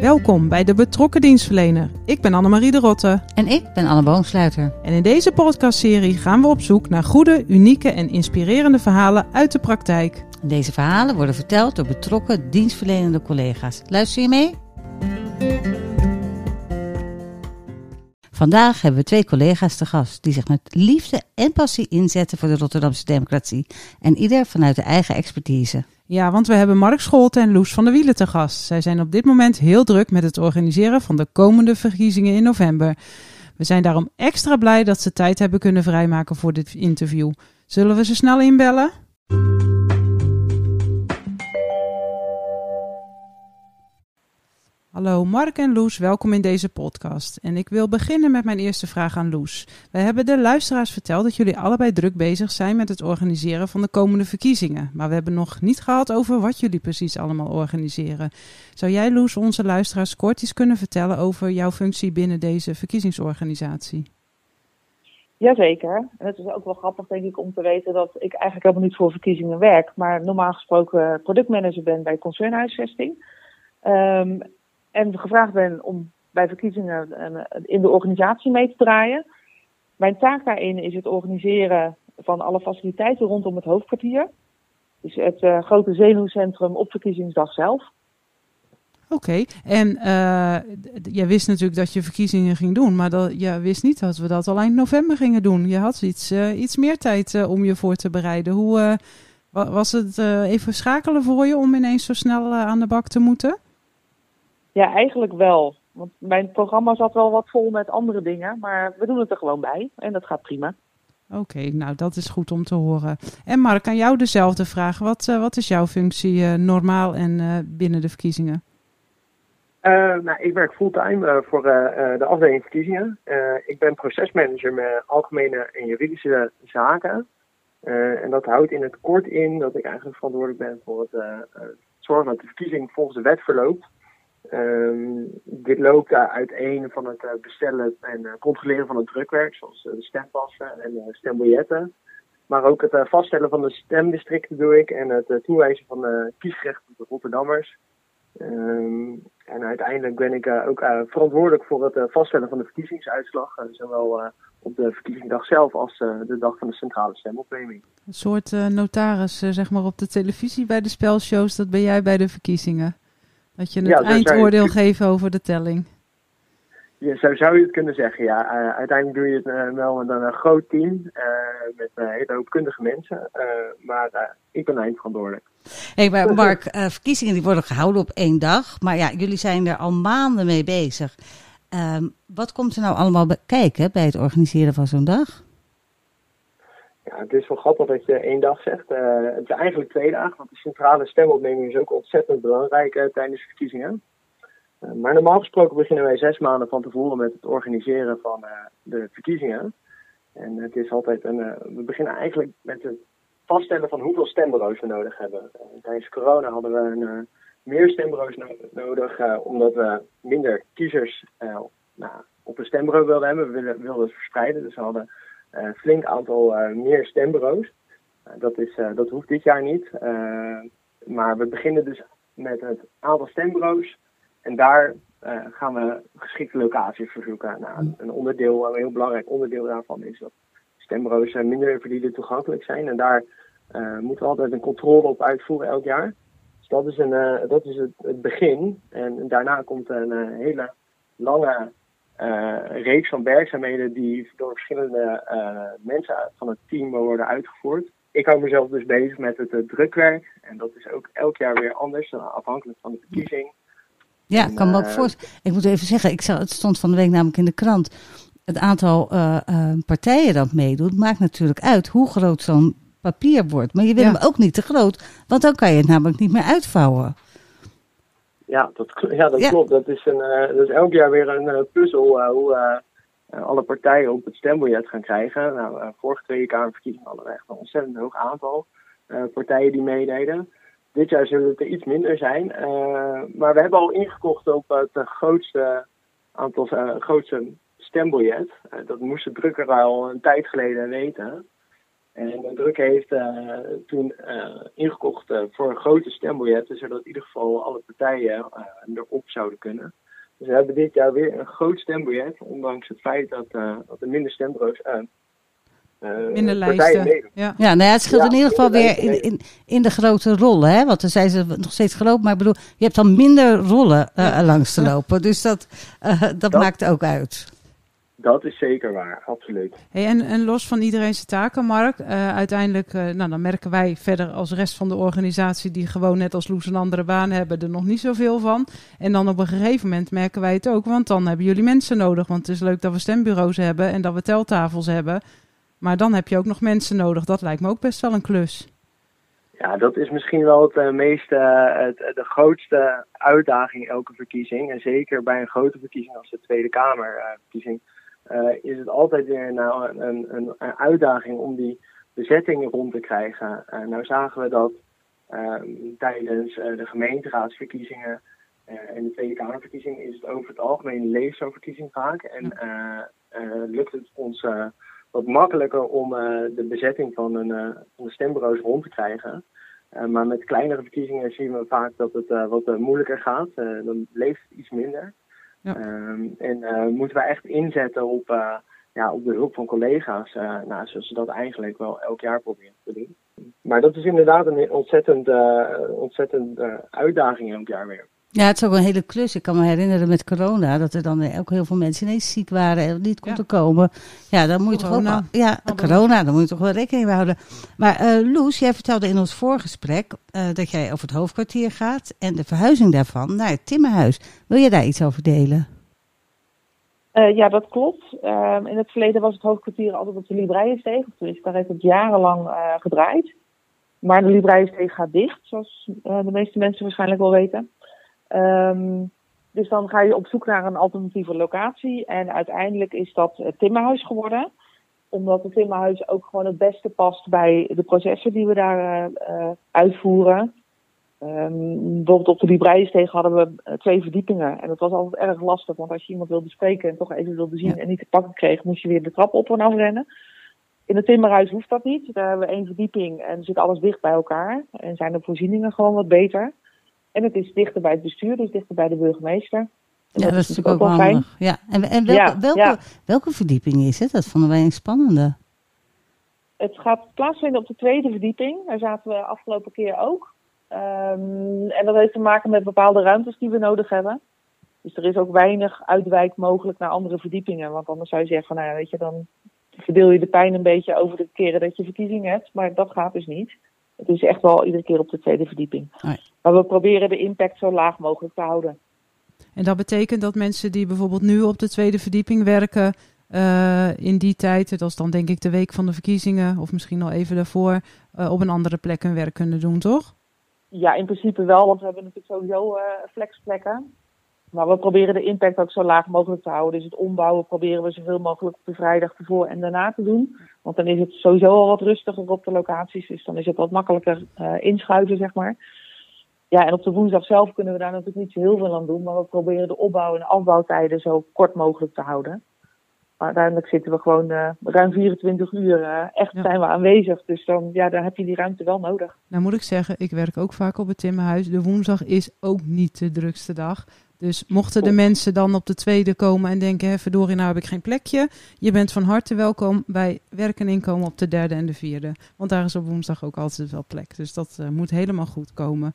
Welkom bij de Betrokken Dienstverlener. Ik ben Annemarie de Rotte. En ik ben Anne Boomsluiter. En in deze podcastserie gaan we op zoek naar goede, unieke en inspirerende verhalen uit de praktijk. Deze verhalen worden verteld door betrokken dienstverlenende collega's. Luister je mee? Vandaag hebben we twee collega's te gast die zich met liefde en passie inzetten voor de Rotterdamse democratie. En ieder vanuit de eigen expertise. Ja, want we hebben Mark Scholten en Loes van der Wielen te gast. Zij zijn op dit moment heel druk met het organiseren van de komende verkiezingen in november. We zijn daarom extra blij dat ze tijd hebben kunnen vrijmaken voor dit interview. Zullen we ze snel inbellen? Hallo Mark en Loes, welkom in deze podcast. En ik wil beginnen met mijn eerste vraag aan Loes. We hebben de luisteraars verteld dat jullie allebei druk bezig zijn met het organiseren van de komende verkiezingen. Maar we hebben nog niet gehad over wat jullie precies allemaal organiseren. Zou jij Loes onze luisteraars kort iets kunnen vertellen over jouw functie binnen deze verkiezingsorganisatie? Jazeker. En het is ook wel grappig, denk ik, om te weten dat ik eigenlijk helemaal niet voor verkiezingen werk, maar normaal gesproken productmanager ben bij concernhuisvesting. Um, en gevraagd ben om bij verkiezingen in de organisatie mee te draaien. Mijn taak daarin is het organiseren van alle faciliteiten rondom het hoofdkwartier. Dus het uh, grote zenuwcentrum op verkiezingsdag zelf. Oké, en uh, jij wist natuurlijk dat je verkiezingen ging doen, maar dat, je wist niet dat we dat al eind november gingen doen. Je had iets, iets meer tijd om je voor te bereiden. Hoe was het even schakelen voor je om ineens zo snel aan de bak te moeten? Ja, eigenlijk wel. Want mijn programma zat wel wat vol met andere dingen, maar we doen het er gewoon bij en dat gaat prima. Oké, nou dat is goed om te horen. En Mark, aan jou dezelfde vraag. Wat, uh, wat is jouw functie uh, normaal en uh, binnen de verkiezingen? nou, ik werk fulltime voor de afdeling verkiezingen. ik ben procesmanager met algemene en juridische zaken. en dat houdt in het kort in dat ik eigenlijk verantwoordelijk ben voor het zorgen dat de verkiezing volgens de wet verloopt. Um, dit loopt uiteen van het uh, bestellen en uh, controleren van het drukwerk, zoals de stempassen en stembiljetten. Maar ook het vaststellen van de stemdistricten doe ik en het toewijzen van de kiesrechten op de Rotterdammers. Um, en uiteindelijk ben ik ook verantwoordelijk voor het vaststellen van de verkiezingsuitslag, zowel op de verkiezingsdag zelf als de dag van de centrale stemopneming. Een soort notaris, zeg maar op de televisie bij de spelshows, dat ben jij bij de verkiezingen? Dat je een ja, eindoordeel je... geven over de telling. Ja, zo zou je het kunnen zeggen, ja. Uh, uiteindelijk doe je het uh, wel met een groot team, uh, met een hele hoop kundige mensen. maar ik ben eindverantwoordelijk. Hey, maar Mark, verkiezingen die worden gehouden op één dag. Maar ja, jullie zijn er al maanden mee bezig. Ehm, wat komt er nou allemaal bij kijken bij het organiseren van zo'n dag? Ja, het is wel grappig dat je één dag zegt. Uh, het is eigenlijk twee dagen, want de centrale stemopneming is ook ontzettend belangrijk uh, tijdens verkiezingen. Uh, maar normaal gesproken beginnen wij zes maanden van tevoren met het organiseren van de verkiezingen. En het is altijd een. we beginnen eigenlijk met het vaststellen van hoeveel stembureaus we nodig hebben. tijdens corona hadden we een, meer stembureaus no nodig, omdat we minder kiezers nou, op een stembureau wilden hebben. We wilden, wilden het verspreiden, dus we hadden een flink aantal eh, meer stembureaus. Eh, dat, is, eh, dat hoeft dit jaar niet. maar we beginnen dus met het aantal stembureaus. En daar gaan we geschikte locaties verzoeken. Nou, een onderdeel, een heel belangrijk onderdeel daarvan is dat stembureaus minder verdienen toegankelijk zijn. En daar moeten we altijd een controle op uitvoeren elk jaar. Dus dat is, een, dat is het, het, begin. En daarna komt een hele lange uh, reeks van werkzaamheden die door verschillende uh, mensen van het team worden uitgevoerd. Ik hou mezelf dus bezig met het uh, drukwerk. En dat is ook elk jaar weer anders, afhankelijk van de verkiezing. Ja, ik kan me ook voorstellen. Ik moet even zeggen, ik zag, het stond van de week namelijk in de krant. Het aantal partijen dat meedoet, maakt natuurlijk uit hoe groot zo'n papier wordt. Maar je wil hem ook niet te groot, want dan kan je het namelijk niet meer uitvouwen. Ja, dat, ja, dat klopt. Dat is, een, uh, dat is elk jaar weer een uh, puzzel uh, hoe alle partijen op het stembiljet gaan krijgen. Nou, vorige Tweede Kamerverkiezingen hadden we echt een ontzettend hoog aantal partijen die meededen. Dit jaar zullen het er iets minder zijn. maar we hebben al ingekocht op het grootste aantal grootste stembiljet. dat moest de drukker al een tijd geleden weten. En Drukke heeft toen ingekocht voor grote stembiljetten, zodat in ieder geval alle partijen erop zouden kunnen. Dus we hebben dit jaar weer een groot stembiljet, ondanks het feit dat, dat er minder stembureaus uh, Minder lijsten. Ja. ja, nou ja, het scheelt in ieder geval weer in, in, in de grote rollen. Hè? Want dan zijn ze nog steeds groot. Maar ik bedoel, je hebt dan minder rollen uh, langs te lopen. Dus dat, uh, dat, dat, maakt ook uit. Dat is zeker waar, absoluut. Hey, en, en los van iedereen zijn taken, Mark. uiteindelijk, nou, dan merken wij verder als rest van de organisatie... die gewoon net als Loes een andere baan hebben, er nog niet zoveel van. En dan op een gegeven moment merken wij het ook. Want dan hebben jullie mensen nodig. Want het is leuk dat we stembureaus hebben en dat we teltafels hebben... Maar dan heb je ook nog mensen nodig. Dat lijkt me ook best wel een klus. Ja, dat is misschien wel het uh, meeste, het, de grootste uitdaging elke verkiezing. En zeker bij een grote verkiezing als de Tweede Kamerverkiezing. Uh, is het altijd weer nou een, een, een, uitdaging om die bezettingen rond te krijgen. Uh, nou zagen we dat ehm, tijdens de gemeenteraadsverkiezingen en de Tweede Kamerverkiezing is het over het algemeen leeg zo'n verkiezing vaak. En lukt het ons wat makkelijker om de bezetting van een, van de stembureaus rond te krijgen. Uh, maar met kleinere verkiezingen zien we vaak dat het wat moeilijker gaat. dan leeft het iets minder. Ehm, en moeten we echt inzetten op, ja, op de hulp van collega's, nou, zoals ze dat eigenlijk wel elk jaar proberen te doen. Maar dat is inderdaad een ontzettend, ontzettend uitdaging elk jaar weer. Ja, het is ook een hele klus. Ik kan me herinneren met corona dat er dan ook heel veel mensen ineens ziek waren en niet konden komen. Ja, dan moet je corona. toch ook. Ja, corona, dan moet je toch wel rekening mee houden. Maar uh, Loes, jij vertelde in ons voorgesprek uh, dat jij over het hoofdkwartier gaat en de verhuizing daarvan naar het Timmerhuis. Wil je daar iets over delen? Uh, ja, dat klopt. Ehm, in het verleden was het hoofdkwartier altijd op de Libreiensteeg. Tenminste, daar heeft het jarenlang gedraaid. Maar de Libreiensteeg gaat dicht, zoals de meeste mensen waarschijnlijk wel weten. Um, dus dan ga je op zoek naar een alternatieve locatie. En uiteindelijk is dat het timmerhuis geworden. Omdat het timmerhuis ook gewoon het beste past bij de processen die we daar uh, uitvoeren. Um, bijvoorbeeld op de Libreiensteeg hadden we eh, twee verdiepingen. En dat was altijd erg lastig, want als je iemand wilde spreken en toch even wilde zien en niet te pakken kreeg, moest je weer de trap op en af rennen. In het timmerhuis hoeft dat niet. Daar hebben we één verdieping en zit alles dicht bij elkaar. En zijn de voorzieningen gewoon wat beter. En het is dichter bij het bestuur, dus dichter bij de burgemeester. En ja, dat, is natuurlijk ook wel fijn. Ja. En, en welke, welke, welke verdieping is het? Dat vonden wij een spannende. Het gaat plaatsvinden op de tweede verdieping. Daar zaten we afgelopen keer ook. Um, en dat heeft te maken met bepaalde ruimtes die we nodig hebben. Dus er is ook weinig uitwijk mogelijk naar andere verdiepingen. Want anders zou je zeggen van, nou ja, weet je, dan verdeel je de pijn een beetje over de keren dat je verkiezingen hebt. Maar dat gaat dus niet. Het is echt wel iedere keer op de tweede verdieping. Maar we proberen de impact zo laag mogelijk te houden. En dat betekent dat mensen die bijvoorbeeld nu op de tweede verdieping werken, uh, in die tijd, dat is dan denk ik de week van de verkiezingen, of misschien al even daarvoor, uh, op een andere plek hun werk kunnen doen, toch? Ja, in principe wel, want we hebben natuurlijk sowieso uh, flexplekken. Maar we proberen de impact ook zo laag mogelijk te houden. Dus het ombouwen proberen we zoveel mogelijk op de vrijdag ervoor en daarna te doen. Want dan is het sowieso al wat rustiger op de locaties. Dus dan is het wat makkelijker uh, inschuiven, zeg maar. Ja, en op de woensdag zelf kunnen we daar natuurlijk niet zo heel veel aan doen. Maar we proberen de opbouw- en afbouwtijden zo kort mogelijk te houden. Maar uiteindelijk zitten we gewoon uh, ruim 24 uur. Uh, echt zijn we aanwezig. Dus dan, ja, dan heb je die ruimte wel nodig. Nou moet ik zeggen, ik werk ook vaak op het timmerhuis. De woensdag is ook niet de drukste dag. Dus mochten de mensen dan op de tweede komen en denken, verdorie, nou heb ik geen plekje. Je bent van harte welkom bij werk en inkomen op de derde en de vierde. Want daar is op woensdag ook altijd wel plek. Dus dat uh, moet helemaal goed komen.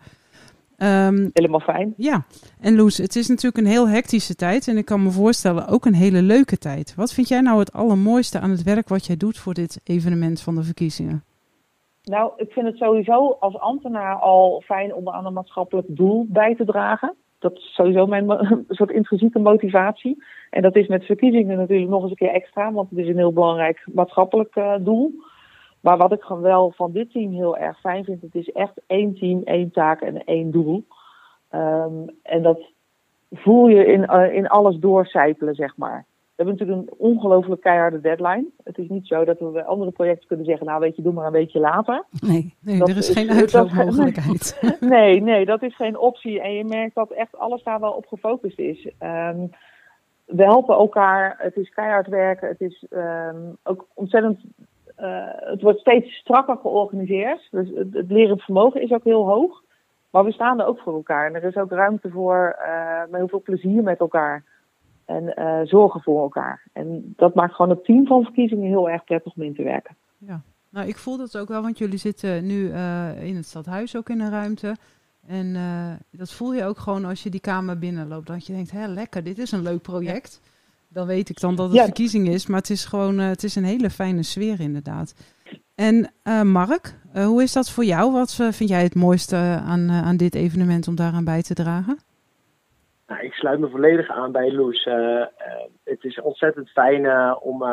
Um, helemaal fijn. Ja, en Loes, het is natuurlijk een heel hectische tijd. En ik kan me voorstellen ook een hele leuke tijd. Wat vind jij nou het allermooiste aan het werk wat jij doet voor dit evenement van de verkiezingen? Nou, ik vind het sowieso als ambtenaar al fijn om aan een maatschappelijk doel bij te dragen dat is sowieso mijn soort intrinsieke motivatie. En dat is met verkiezingen natuurlijk nog eens een keer extra, want het is een heel belangrijk maatschappelijk uh, doel. Maar wat ik gewoon wel van dit team heel erg fijn vind, het is echt één team, één taak en één doel. Um, en dat voel je in, uh, in alles doorcijpelen, zeg maar. We hebben natuurlijk een ongelooflijk keiharde deadline. Het is niet zo dat we bij andere projecten kunnen zeggen, nou weet je, doe maar een beetje later. Nee, nee er is, geen uitloopmogelijkheid. nee, nee, dat is geen optie. En je merkt dat echt alles daar wel op gefocust is. Um, we helpen elkaar, het is keihard werken, het is um, ook ontzettend het wordt steeds strakker georganiseerd. Dus het, het lerend vermogen is ook heel hoog. Maar we staan er ook voor elkaar. En er is ook ruimte voor met heel veel plezier met elkaar. En zorgen voor elkaar. En dat maakt gewoon het team van verkiezingen heel erg prettig om in te werken. Ja, nou ik voel dat ook wel, want jullie zitten nu in het stadhuis ook in een ruimte. En dat voel je ook gewoon als je die kamer binnenloopt. Dat je denkt, hé, lekker, dit is een leuk project. Dan weet ik dan dat het verkiezing is. Maar het is gewoon het is een hele fijne sfeer inderdaad. En Mark, hoe is dat voor jou? Wat vind jij het mooiste aan, aan dit evenement om daaraan bij te dragen? Nou, ik sluit me volledig aan bij Loes. het is ontzettend fijn om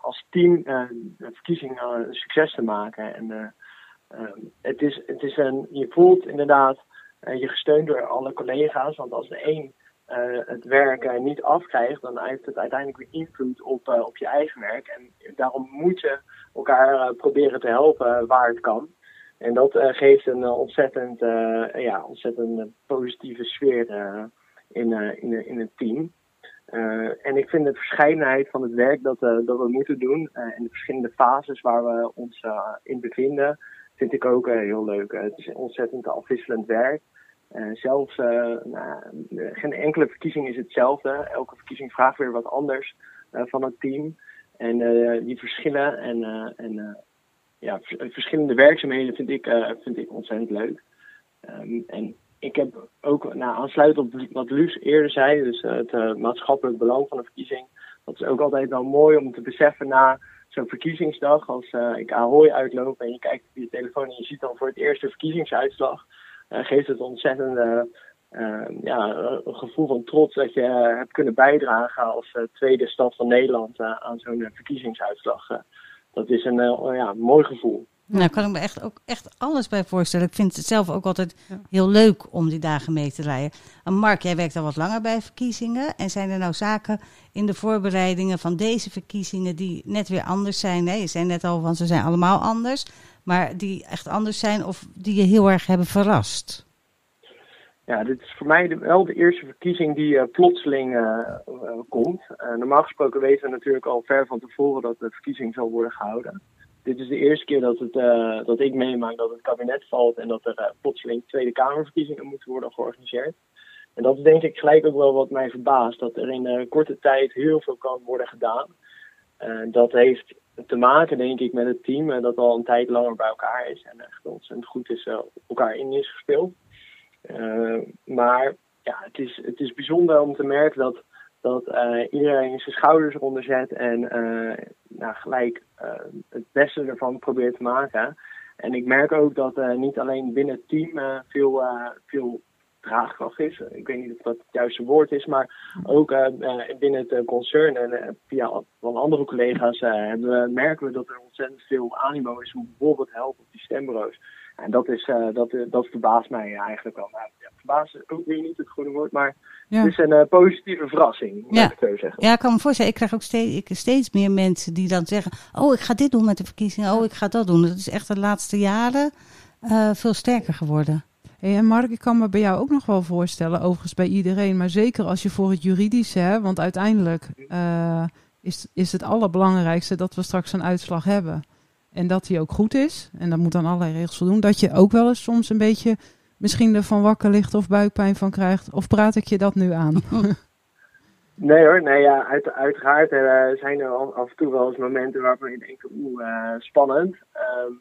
als team de verkiezing een succes te maken. En het is, het is een, je voelt inderdaad je gesteund door alle collega's. Want als de een het werk niet afkrijgt, dan heeft het uiteindelijk weer invloed op, op je eigen werk. En daarom moet je elkaar proberen te helpen waar het kan. En dat geeft een ontzettend, ja, ontzettend positieve sfeer in, in, in het team. en ik vind de verscheidenheid van het werk dat, dat we moeten doen en de verschillende fases waar we ons in bevinden, vind ik ook heel leuk. het is ontzettend afwisselend werk. Zelfs nou, geen enkele verkiezing is hetzelfde. Elke verkiezing vraagt weer wat anders van het team. En die verschillen en, en ja, verschillende werkzaamheden vind ik, vind ik ontzettend leuk. Um, en ik heb ook nou, aansluitend op wat Luus eerder zei, dus het maatschappelijk belang van een verkiezing. Dat is ook altijd wel mooi om te beseffen na zo'n verkiezingsdag. Als ik Ahoy uitloop en je kijkt op je telefoon en je ziet dan voor het eerst de verkiezingsuitslag geeft het ontzettend ja, een gevoel van trots dat je hebt kunnen bijdragen als tweede stad van Nederland aan zo'n verkiezingsuitslag. dat is een ja, mooi gevoel. Nou, kan ik me echt ook echt alles bij voorstellen. Ik vind het zelf ook altijd heel leuk om die dagen mee te rijden. En Mark, jij werkt al wat langer bij verkiezingen. En zijn er nou zaken in de voorbereidingen van deze verkiezingen die net weer anders zijn? Hè? Je zei net al van ze zijn allemaal anders maar die echt anders zijn of die je heel erg hebben verrast? Ja, dit is voor mij wel de eerste verkiezing die uh, plotseling uh, komt. normaal gesproken weten we natuurlijk al ver van tevoren dat de verkiezing zal worden gehouden. Dit is de eerste keer dat, het, dat ik meemaak dat het kabinet valt en dat er plotseling Tweede Kamerverkiezingen moeten worden georganiseerd. En dat is denk ik gelijk ook wel wat mij verbaast, dat er in korte tijd heel veel kan worden gedaan. dat heeft te maken, denk ik, met het team dat al een tijd langer bij elkaar is en echt ontzettend goed is, elkaar in is gespeeld. Maar ja, het is, het is bijzonder om te merken dat, dat iedereen zijn schouders eronder zet en nou, gelijk het beste ervan probeert te maken. En ik merk ook dat niet alleen binnen het team veel, veel draagkracht is. Ik weet niet of dat het juiste woord is, maar ook uh, binnen het concern en via van andere collega's hebben, merken we dat er ontzettend veel animo is om bijvoorbeeld te helpen op die stembureaus. En dat, is, dat, dat verbaast mij eigenlijk wel. Nou, ja, verbaast is ook weer niet het goede woord, maar het is een positieve verrassing, ja. ik zo zeggen. Ja, ik kan me voorstellen. Ik krijg ook steeds, ik, steeds meer mensen die dan zeggen, oh, ik ga dit doen met de verkiezingen, oh, ik ga dat doen. Dat is echt de laatste jaren veel sterker geworden. Hey, en Mark, ik kan me bij jou ook nog wel voorstellen, overigens bij iedereen, maar zeker als je voor het juridische, hè, want uiteindelijk uh, is, is het allerbelangrijkste dat we straks een uitslag hebben. En dat die ook goed is, en dat moet dan allerlei regels voldoen, dat je ook wel eens soms een beetje misschien ervan wakker ligt of buikpijn van krijgt. Of praat ik je dat nu aan? Nee hoor, nee, ja, uit, uiteraard uh, zijn er af en toe wel eens momenten waarvan je denkt, oeh, uh, spannend. Um,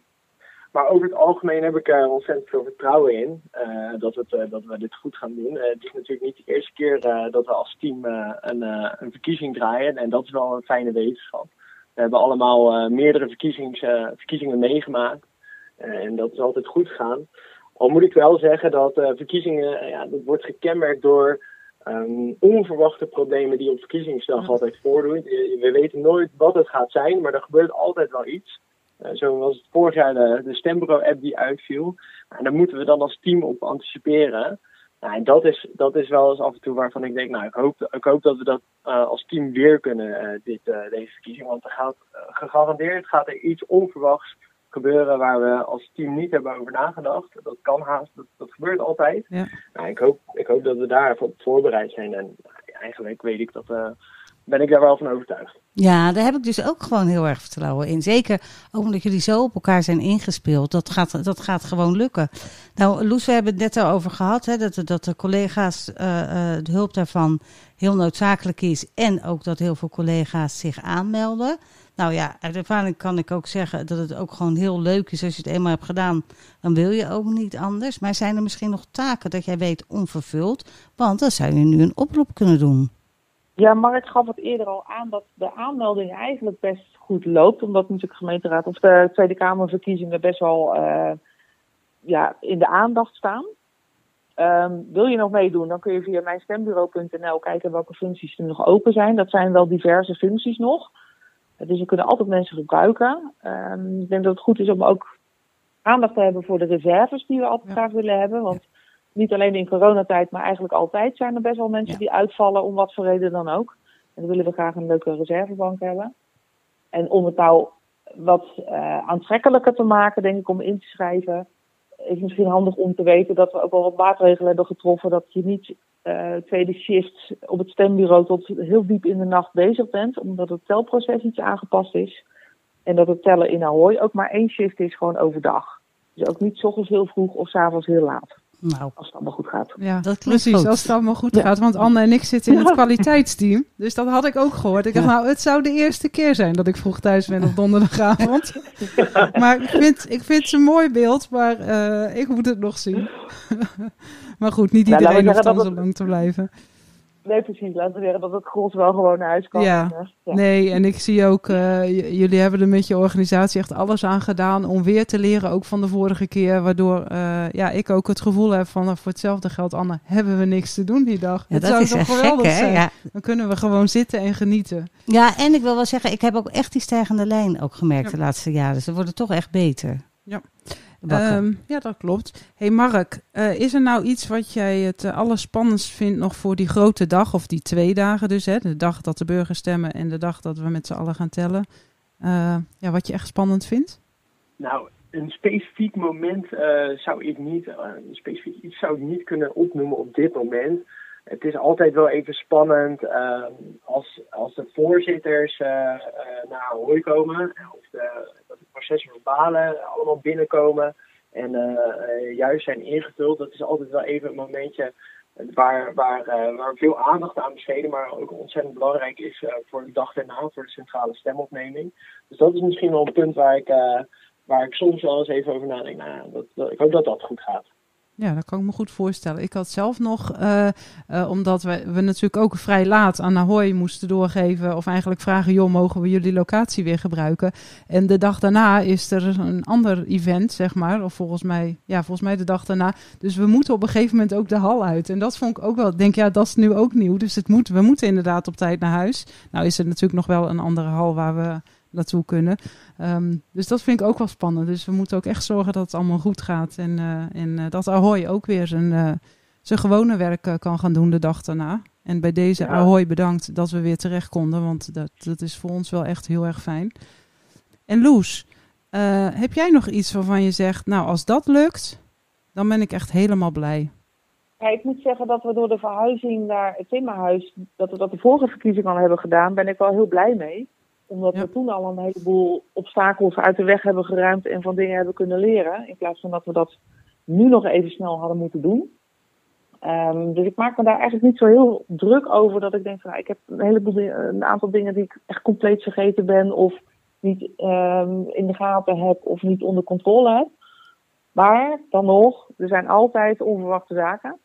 maar over het algemeen heb ik er ontzettend veel vertrouwen in uh, dat, het, uh, dat we dit goed gaan doen. Uh, het is natuurlijk niet de eerste keer dat we als team een, een, verkiezing draaien. En dat is wel een fijne wetenschap. We hebben allemaal meerdere verkiezingen meegemaakt. en dat is altijd goed gegaan. Al moet ik wel zeggen dat verkiezingen, ja, dat wordt gekenmerkt door um, onverwachte problemen die op verkiezingsdag altijd voordoen. We weten nooit wat het gaat zijn, maar er gebeurt altijd wel iets. Uh, zo was het vorig jaar de, de Stembureau-app die uitviel. En daar moeten we dan als team op anticiperen. Nou, en dat is, dat is wel eens af en toe waarvan ik denk, nou, ik hoop, ik hoop dat we dat uh, als team weer kunnen, uh, dit, deze verkiezing. Want er gaat gegarandeerd gaat er iets onverwachts gebeuren waar we als team niet hebben over nagedacht. Dat kan haast, dat, dat gebeurt altijd. Ja. Nou, ik, hoop, ik hoop dat we daarvoor voorbereid zijn. En eigenlijk weet ik dat, ben ik daar wel van overtuigd. Ja, daar heb ik dus ook gewoon heel erg vertrouwen in. Zeker ook omdat jullie zo op elkaar zijn ingespeeld. Dat gaat, dat gaat gewoon lukken. Nou, Loes, we hebben het net al over gehad. Hè, dat, dat de collega's uh, uh, de hulp daarvan heel noodzakelijk is. En ook dat heel veel collega's zich aanmelden. Nou ja, uit ervaring kan ik ook zeggen dat het ook gewoon heel leuk is. Als je het eenmaal hebt gedaan, dan wil je ook niet anders. Maar zijn er misschien nog taken dat jij weet onvervuld? Want dan zou je nu een oproep kunnen doen. Ja, Mark gaf het eerder al aan dat de aanmelding eigenlijk best goed loopt. Omdat natuurlijk de gemeenteraad of de Tweede Kamerverkiezingen best wel uh, ja, in de aandacht staan. Um, wil je nog meedoen, dan kun je via mijnstembureau.nl kijken welke functies er nog open zijn. Dat zijn wel diverse functies nog. Dus we kunnen altijd mensen gebruiken. Um, ik denk dat het goed is om ook aandacht te hebben voor de reserves die we altijd graag willen hebben. Want niet alleen in coronatijd, maar eigenlijk altijd zijn er best wel mensen ja. die uitvallen om wat voor reden dan ook. En dan willen we graag een leuke reservebank hebben. En om het nou wat uh, aantrekkelijker te maken, denk ik, om in te schrijven, is misschien handig om te weten dat we ook wel wat maatregelen hebben getroffen. Dat je niet uh, tweede shift op het stembureau tot heel diep in de nacht bezig bent, omdat het telproces iets aangepast is. En dat het tellen in Ahoy ook maar één shift is, gewoon overdag. Dus ook niet s ochtends heel vroeg of s avonds heel laat. Nou, als het allemaal goed gaat. Ja, dat precies, goed. als het allemaal goed ja. gaat. Want Anne en ik zitten in het kwaliteitsteam. Dus dat had ik ook gehoord. Ik dacht, ja. nou, het zou de eerste keer zijn dat ik vroeg thuis ben op donderdagavond. maar ik vind, ik vind het een mooi beeld, maar uh, ik moet het nog zien. maar goed, niet iedereen nou, hoeft dan zo lang te blijven. Nee, precies. Laten we zeggen dat het gros wel gewoon naar huis kan. Ja. ja. Nee, en ik zie ook, uh, jullie hebben er met je organisatie echt alles aan gedaan om weer te leren, ook van de vorige keer. Waardoor uh, ja, ik ook het gevoel heb van, voor hetzelfde geld, Anne, hebben we niks te doen die dag. Ja, het dat zou is toch geweldig gek, hè? zijn. Ja. Dan kunnen we gewoon zitten en genieten. Ja, en ik wil wel zeggen, ik heb ook echt die stijgende lijn ook gemerkt de laatste jaren. Ze worden toch echt beter. Ja. Um, ja, dat klopt. hey Mark, uh, is er nou iets wat jij het uh, allerspannendst vindt nog voor die grote dag, of die twee dagen dus, hè? de dag dat de burgers stemmen en de dag dat we met z'n allen gaan tellen, uh, ja, wat je echt spannend vindt? Nou, een specifiek moment zou ik niet, een specifiek iets zou ik niet kunnen opnoemen op dit moment. Het is altijd wel even spannend als, als de voorzitters naar Ahoy komen, of de processen verbalen allemaal binnenkomen en uh, juist zijn ingevuld. Dat is altijd wel even een momentje waar, waar, uh, waar veel aandacht aan besteden, maar ook ontzettend belangrijk is voor de dag daarna, voor de centrale stemopneming. Dus dat is misschien wel een punt waar ik, waar ik soms wel eens even over nadenk. Nou, dat, ik hoop dat dat goed gaat. Ja, dat kan ik me goed voorstellen. Ik had zelf nog, uh, uh, omdat we, we natuurlijk ook vrij laat aan Ahoy moesten doorgeven, of eigenlijk vragen, joh, mogen we jullie locatie weer gebruiken? En de dag daarna is er een ander event, zeg maar, of volgens mij, ja, volgens mij de dag daarna. Dus we moeten op een gegeven moment ook de hal uit. En dat vond ik ook wel, ik denk, ja, dat is nu ook nieuw. Dus het we moeten inderdaad op tijd naar huis. Nou is er natuurlijk nog wel een andere hal waar we naartoe kunnen. Um, dus dat vind ik ook wel spannend. Dus we moeten ook echt zorgen dat het allemaal goed gaat. En, uh, en uh, dat Ahoy ook weer zijn, uh, zijn gewone werk kan gaan doen de dag daarna. En bij deze ja. Ahoy bedankt dat we weer terecht konden. Want dat, dat is voor ons wel echt heel erg fijn. En Loes, heb jij nog iets waarvan je zegt... Nou, als dat lukt, dan ben ik echt helemaal blij. Ja, ik moet zeggen dat we door de verhuizing naar het Timmerhuis... dat we dat de vorige verkiezing al hebben gedaan... ben ik wel heel blij mee omdat ja. we toen al een heleboel obstakels uit de weg hebben geruimd en van dingen hebben kunnen leren. In plaats van dat we dat nu nog even snel hadden moeten doen. Um, dus ik maak me daar eigenlijk niet zo heel druk over dat ik denk van nou, ik heb een heleboel een aantal dingen die ik echt compleet vergeten ben of niet um, in de gaten heb of niet onder controle heb. Maar dan nog, er zijn altijd onverwachte zaken.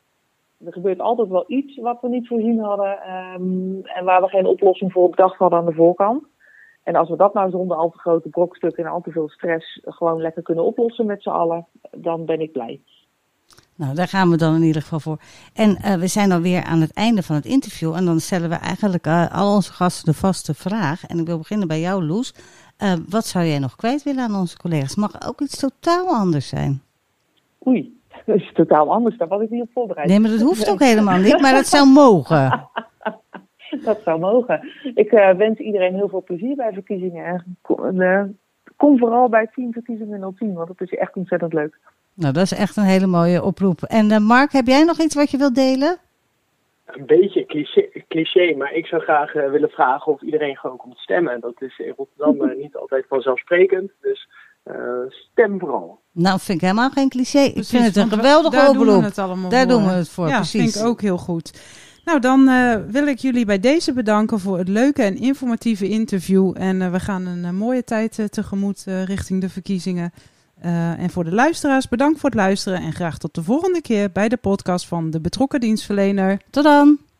Er gebeurt altijd wel iets wat we niet voorzien hadden um, en waar we geen oplossing voor bedacht hadden aan de voorkant. En als we dat nou zonder al te grote brokstukken en al te veel stress gewoon lekker kunnen oplossen met z'n allen, dan ben ik blij. Nou, daar gaan we dan in ieder geval voor. En uh, we zijn alweer aan het einde van het interview. En dan stellen we eigenlijk uh, al onze gasten de vaste vraag. En ik wil beginnen bij jou, Loes. Uh, wat zou jij nog kwijt willen aan onze collega's? Mag ook iets totaal anders zijn? Oei, dat is totaal anders. Daar was ik niet op voorbereid. Nee, maar dat hoeft ook helemaal niet. Maar dat zou mogen. dat zou mogen. Ik uh, wens iedereen heel veel plezier bij verkiezingen. En uh, kom vooral bij Team Verkiezingen 010, want het is echt ontzettend leuk. Nou, dat is echt een hele mooie oproep. En uh, Mark, heb jij nog iets wat je wilt delen? een beetje cliché, cliché, maar ik zou graag willen vragen of iedereen gewoon komt stemmen. Dat is in Rotterdam niet altijd vanzelfsprekend. Dus stem vooral. Nou, vind ik helemaal geen cliché. ik vind het een geweldige daar oproep. Doen we het allemaal daar doen we het voor, ja, precies. vind ik ook heel goed. Nou, dan uh, wil ik jullie bij deze bedanken voor het leuke en informatieve interview. En uh, we gaan een uh, mooie tijd tegemoet richting de verkiezingen. en voor de luisteraars, bedankt voor het luisteren. En graag tot de volgende keer bij de podcast van de betrokken dienstverlener. Tot dan!